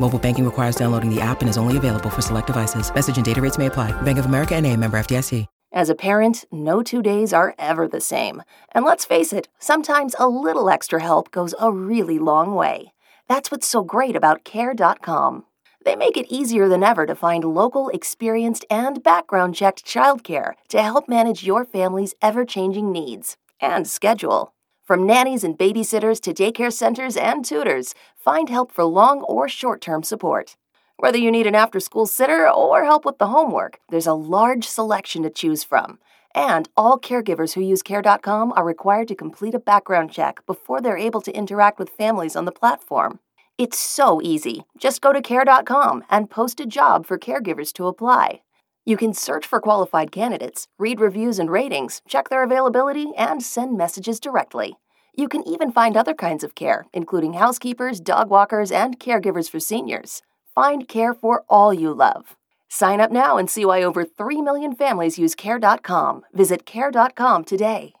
Mobile banking requires downloading the app and is only available for select devices. Message and data rates may apply. Bank of America and a member FDIC. As a parent, no two days are ever the same. And let's face it, sometimes a little extra help goes a really long way. That's what's so great about Care.com. They make it easier than ever to find local, experienced, and background checked childcare to help manage your family's ever changing needs and schedule. From nannies and babysitters to daycare centers and tutors, find help for long or short term support. Whether you need an after school sitter or help with the homework, there's a large selection to choose from. And all caregivers who use Care.com are required to complete a background check before they're able to interact with families on the platform. It's so easy. Just go to Care.com and post a job for caregivers to apply. You can search for qualified candidates, read reviews and ratings, check their availability, and send messages directly. You can even find other kinds of care, including housekeepers, dog walkers, and caregivers for seniors. Find care for all you love. Sign up now and see why over 3 million families use Care.com. Visit Care.com today.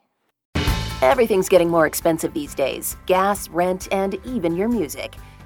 Everything's getting more expensive these days gas, rent, and even your music.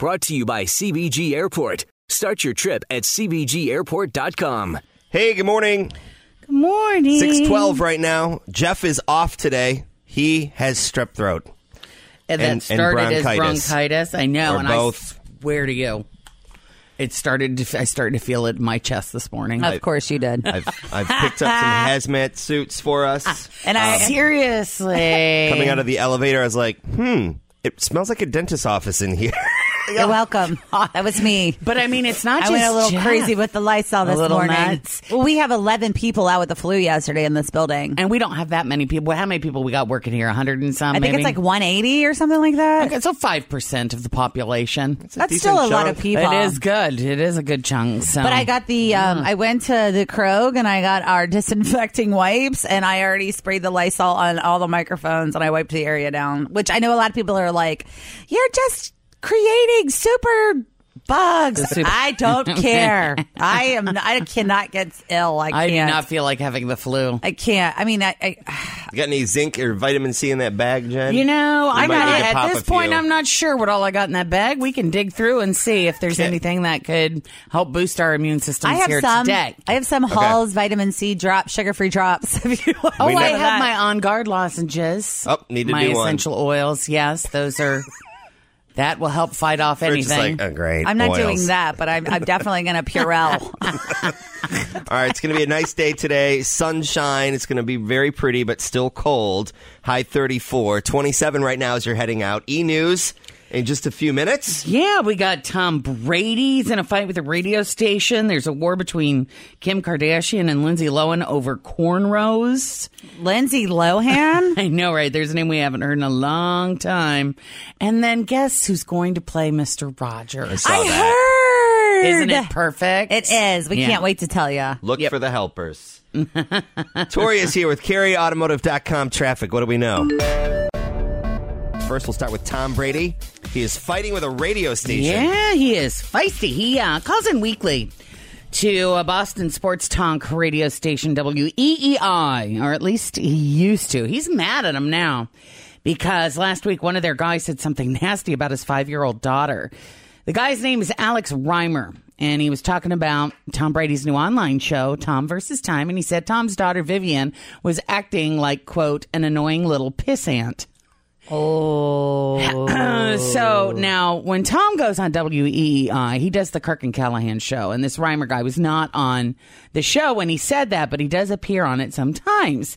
brought to you by CVG Airport. Start your trip at CVGAirport.com. Hey, good morning. Good morning. 612 right now. Jeff is off today. He has strep throat. And, and- that and started as bronchitis. bronchitis. I know, Or and both. I swear to you, it started. To, I started to feel it in my chest this morning. Of course you did. I've, I've picked up some hazmat suits for us. And I seriously Coming out of the elevator, I was like, hmm, it smells like a dentist's office in here. You're welcome. That was me. But I mean, it's not I just went a little Jeff. crazy with the Lysol A this little morning. nuts. Well, we have 11 people out with the flu yesterday in this building. and we don't have that many people. How many people we got working here? hundred and some. I think maybe? it's like 180 or something like that. Okay, so five percent of the population. That's still a decent lot of people. It is good. It is a good chunk. So. But I got the, um, I went to the Krog and I got our disinfecting wipes and I already sprayed the Lysol on all the microphones and I wiped the area down, which I know a lot of people are like, you're just creating super bugs. super- I don't care. I am, I cannot get ill. I I do can't. not feel like having the flu. I can't. I mean, I, I You got any zinc or vitamin C in that bag, Jen? You know, I'm might not, need to pop at a this point. few. I'm not sure what all I got in that bag. We can dig through and see if there's Okay. anything that could help boost our immune systems I have here some. today. I have some Hall's vitamin C drops, sugar free drops. If you want Oh, We I know have that. my on guard lozenges. Oh, need to my do one. essential oils. Yes, those are. that will help fight off We're just anything. like, oh, great. I'm not oils. doing that, but I'm, I'm definitely going to Purell. All right, it's going to be a nice day today. Sunshine. It's going to be very pretty, but still cold. High 34. 27 right now as you're heading out. E News in just a few minutes. Yeah, we got Tom Brady's in a fight with a radio station. There's a war between Kim Kardashian and Lindsay Lohan over cornrows. Lindsay Lohan. I know, right? There's a name we haven't heard in a long time. And then guess who's going to play Mr. Rogers? Saw I that. heard. Isn't it perfect? It is. We Yeah. can't wait to tell you. Look for the helpers. Tori is here with KerryAutomotive.com traffic. What do we know? First, we'll start with Tom Brady. He is fighting with a radio station. Yeah, he is feisty. He uh, calls in weekly to a Boston sports talk radio station WEEI, or at least he used to. He's mad at him now. because last week one of their guys said something nasty about his five year old daughter. The guy's name is Alex Reimer, and he was talking about Tom Brady's new online show, Tom versus Time, and he said Tom's daughter Vivian was acting like, quote, an annoying little pissant. Oh. so now, when Tom goes on WEEI, he does the Kirk and Callahan show, and this Reimer guy was not on the show when he said that, but he does appear on it sometimes.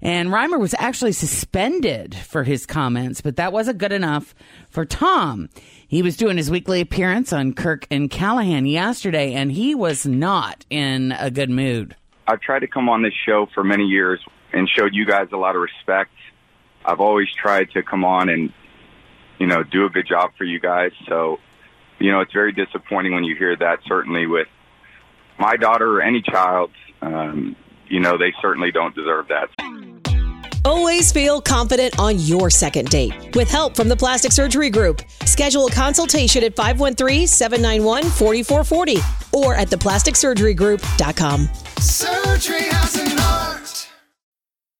And Reimer was actually suspended for his comments, but that wasn't good enough for Tom. He was doing his weekly appearance on Kirk and Callahan yesterday, and he was not in a good mood. I've tried to come on this show for many years and showed you guys a lot of respect. I've always tried to come on and, you know, do a good job for you guys. So, you know, it's very disappointing when you hear that, certainly with my daughter or any child. Um, you know, they certainly don't deserve that. Always feel confident on your second date. With help from the Plastic Surgery Group, schedule a consultation at 513-791-4440 or at theplasticsurgerygroup.com. Surgery has an art.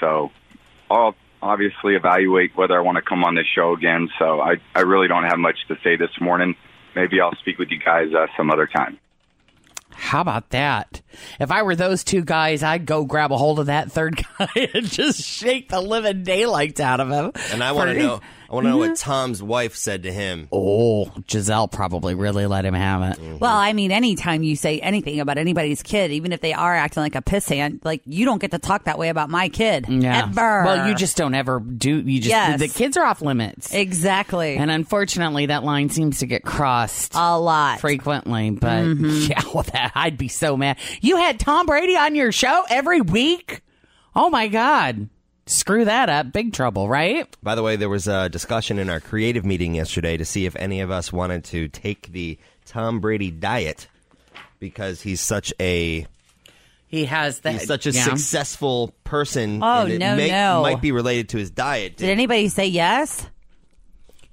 So I'll obviously evaluate whether I want to come on this show again. So I, I really don't have much to say this morning. Maybe I'll speak with you guys uh, some other time. How about that? If I were those two guys, I'd go grab a hold of that third guy and just shake the living daylights out of him. And I want to know. I want to know what Tom's wife said to him. Oh, Gisele probably really let him have it. Well, I mean, anytime you say anything about anybody's kid, even if they are acting like a pissant, like you don't get to talk that way about my kid Yeah. ever. Well, you just don't ever do. You just Yes. the kids are off limits, exactly and unfortunately, that line seems to get crossed a lot. frequently. But Mm-hmm. yeah, well, that I'd be so mad. You had Tom Brady on your show every week. Oh my God, screw that up. Big trouble, right? By the way, there was a discussion in our creative meeting yesterday to see if any of us wanted to take the Tom Brady diet because he's such a He has that. he's such a yeah. successful person. Oh, and it no, may- no. might be related to his diet. Did anybody say yes?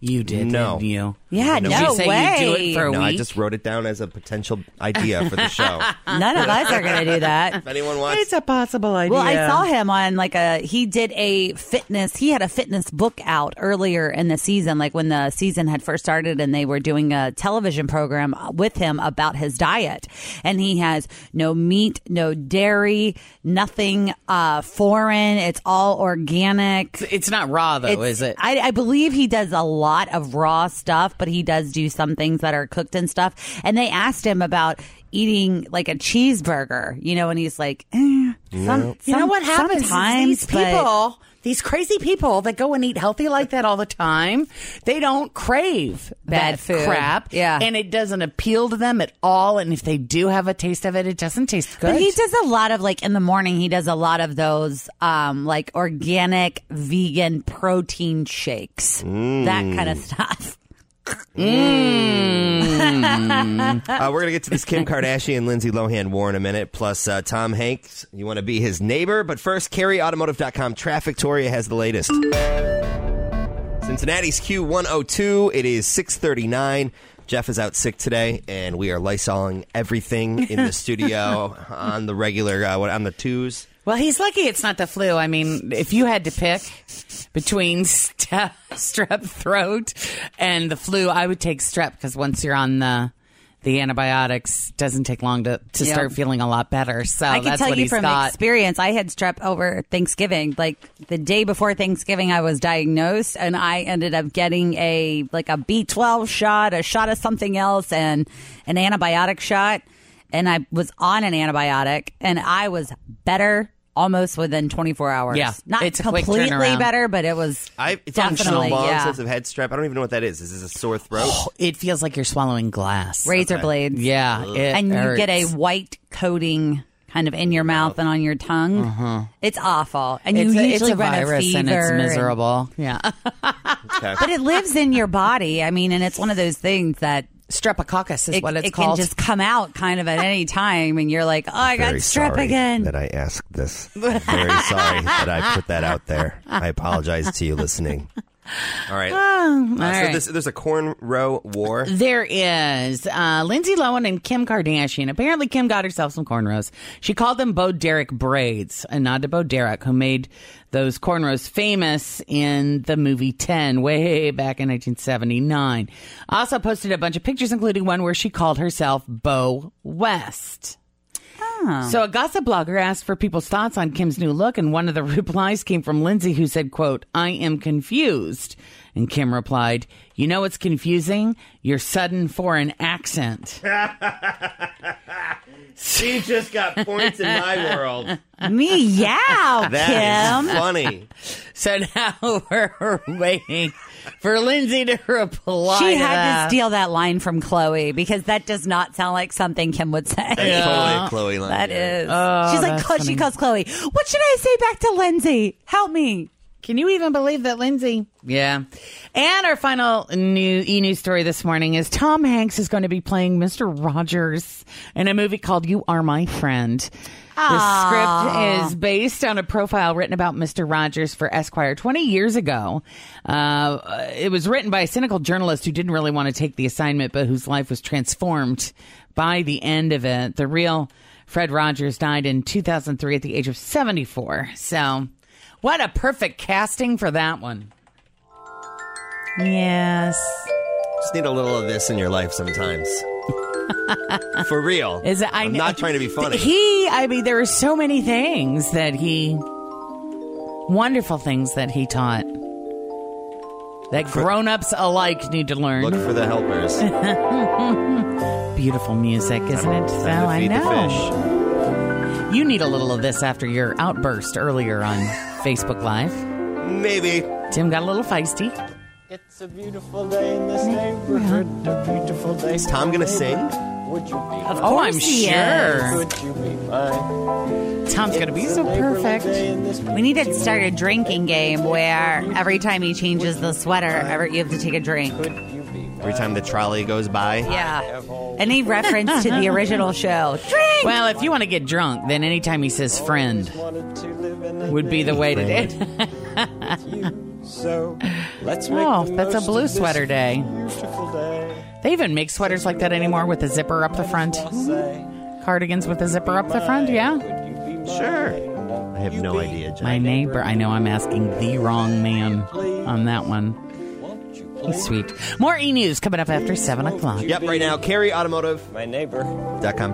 You did, No. didn't you? Yeah, No. no, say way. you'd do it for a no, I just wrote it down as a potential idea for the show. None of us are going to do that. if anyone wants, It's a possible idea. Well, I saw him on like a he did a fitness he had a fitness book out earlier in the season like when the season had first started and they were doing a television program with him about his diet and he has no meat, no dairy, nothing uh foreign, it's all organic. It's not raw though, It's- is it? I, I believe he does a lot of raw stuff, but he does do some things that are cooked and stuff. And they asked him about eating like a cheeseburger, you know, and he's like, eh, some, you know what happens? these but- people, these crazy people that go and eat healthy like that all the time, they don't crave Bad that food. crap. Yeah. and it doesn't appeal to them at all. And if they do have a taste of it, it doesn't taste good. But he does a lot of like in the morning. He does a lot of those um like organic vegan protein shakes, that kind of stuff. Uh, we're going to get to this Kim Kardashian, Lindsay Lohan war in a minute, plus uh, Tom Hanks. You want to be his neighbor. But first, KerryAutomotive.com traffic. Toria has the latest. Cincinnati's Q102. It is 639. Jeff is out sick today, and we are lysoling everything in the studio on the regular, uh, what, on the twos. Well, he's lucky it's not the flu. I mean, if you had to pick between strep, strep throat and the flu, I would take strep because once you're on the the antibiotics, doesn't take long to, to Yep. start feeling a lot better. So I can that's tell what you from got. experience. I had strep over Thanksgiving. Like the day before Thanksgiving, I was diagnosed, and I ended up getting a like a B twelve shot, a shot of something else, and an antibiotic shot. And I was on an antibiotic, and I was better almost within twenty four hours. Yeah, not it's completely better, but it was I, it's been so definitely long yeah. since I've had. I don't even know what that is. Is this a sore throat? Oh, it feels like you're swallowing glass. razor blades. Yeah, it and you get a white coating kind of in your mouth and on your tongue. Uh-huh. It's awful, and it's you a, usually it's a run virus a and fever. it's and- miserable. Yeah. Okay. but it lives in your body. I mean, and it's one of those things that Streptococcus is it, what it's it called. It can just come out kind of at any time, and you're like, oh, I got strep sorry again. That I asked this. Very sorry that I put that out there. I apologize to you listening. All right. Uh, all so right. this, there's a cornrow war. There is uh, Lindsay Lohan and Kim Kardashian. Apparently, Kim got herself some cornrows. She called them Bo Derek braids, a nod to Bo Derek, who made those cornrows famous in the movie 10 way back in 1979. Also posted a bunch of pictures, including one where she called herself Bo West. So a gossip blogger asked for people's thoughts on Kim's new look, and one of the replies came from Lindsay, who said, "quote I am confused." And Kim replied, "You know what's confusing? Your sudden foreign accent." She just got points in my world. Me, yeah, That is Kim. funny. So now we're waiting for Lindsay to reply. She to had that. to steal that line from Khloe because that does not sound like something Kim would say. That's totally Khloe line. That yeah. is. Oh, She's like, that's "Call- she calls Khloe. What should I say back to Lindsay? Help me. Can you even believe that, Lindsay? Yeah. And our final new e news story this morning is Tom Hanks is going to be playing Mr. Rogers in a movie called You Are My Friend. The script is based on a profile written about Mr. Rogers for Esquire 20 years ago. Uh, it was written by a cynical journalist who didn't really want to take the assignment, but whose life was transformed by the end of it. The real Fred Rogers died in 2003 at the age of 74. So, what a perfect casting for that one. Yes. Just need a little of this in your life sometimes. For real. Is it? I I'm know- not trying to be funny. He, I mean, there are so many things that he, wonderful things that he taught that grown-ups alike need to learn. Look for the helpers. Beautiful music, isn't it? So I know. You need a little of this after your outburst earlier on Facebook Live. Maybe. Tim got a little feisty. It's a beautiful day in this neighborhood. A beautiful day. Is Tom gonna sing? Would you be Of Oh, I'm course he sure. Would you be mine? Tom's gonna be so perfect. day in this We need to start a drinking game where every time he changes the sweater, every, you have to take a drink. Could you be Every time the trolley goes by. Yeah. Any reference to the original show. Drink! Well, if you want to get drunk, then anytime he says friend wanted to live in a would be the way to do it. you. So let's make Oh, the that's a blue sweater day. Beautiful day. They even make sweaters like that anymore with a zipper up the front. Say, Cardigans with a zipper up the front, yeah. would you be Sure. I have no idea, Jen. My neighbor, I know I'm asking the wrong man on that one. He's sweet. More e news coming up after 7 o'clock. Yep, right now, kerryautomotive.com My neighbor.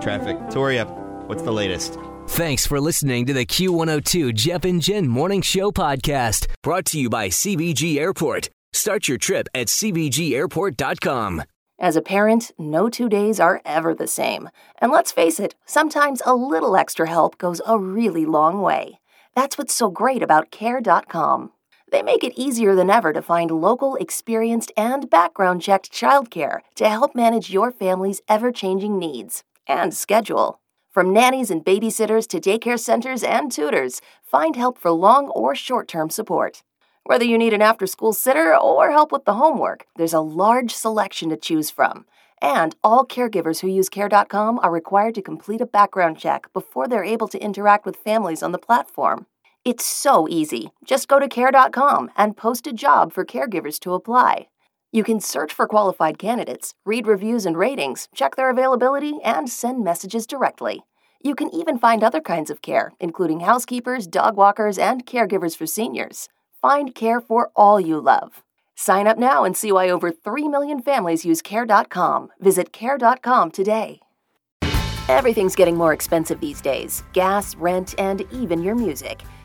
traffic. Toria, what's the latest? Thanks for listening to the Q102 Jeff and Jen Morning Show podcast, brought to you by CVG Airport. Start your trip at CVGAirport.com. As a parent, no two days are ever the same. And let's face it, sometimes a little extra help goes a really long way. That's what's so great about Care.com. They make it easier than ever to find local, experienced, and background checked childcare to help manage your family's ever changing needs and schedule. From nannies and babysitters to daycare centers and tutors, find help for long or short term support. Whether you need an after school sitter or help with the homework, there's a large selection to choose from. And all caregivers who use Care.com are required to complete a background check before they're able to interact with families on the platform. It's so easy. Just go to Care.com and post a job for caregivers to apply. You can search for qualified candidates, read reviews and ratings, check their availability, and send messages directly. You can even find other kinds of care, including housekeepers, dog walkers, and caregivers for seniors. Find care for all you love. Sign up now and see why over 3 million families use Care.com. Visit Care.com today. Everything's getting more expensive these days gas, rent, and even your music.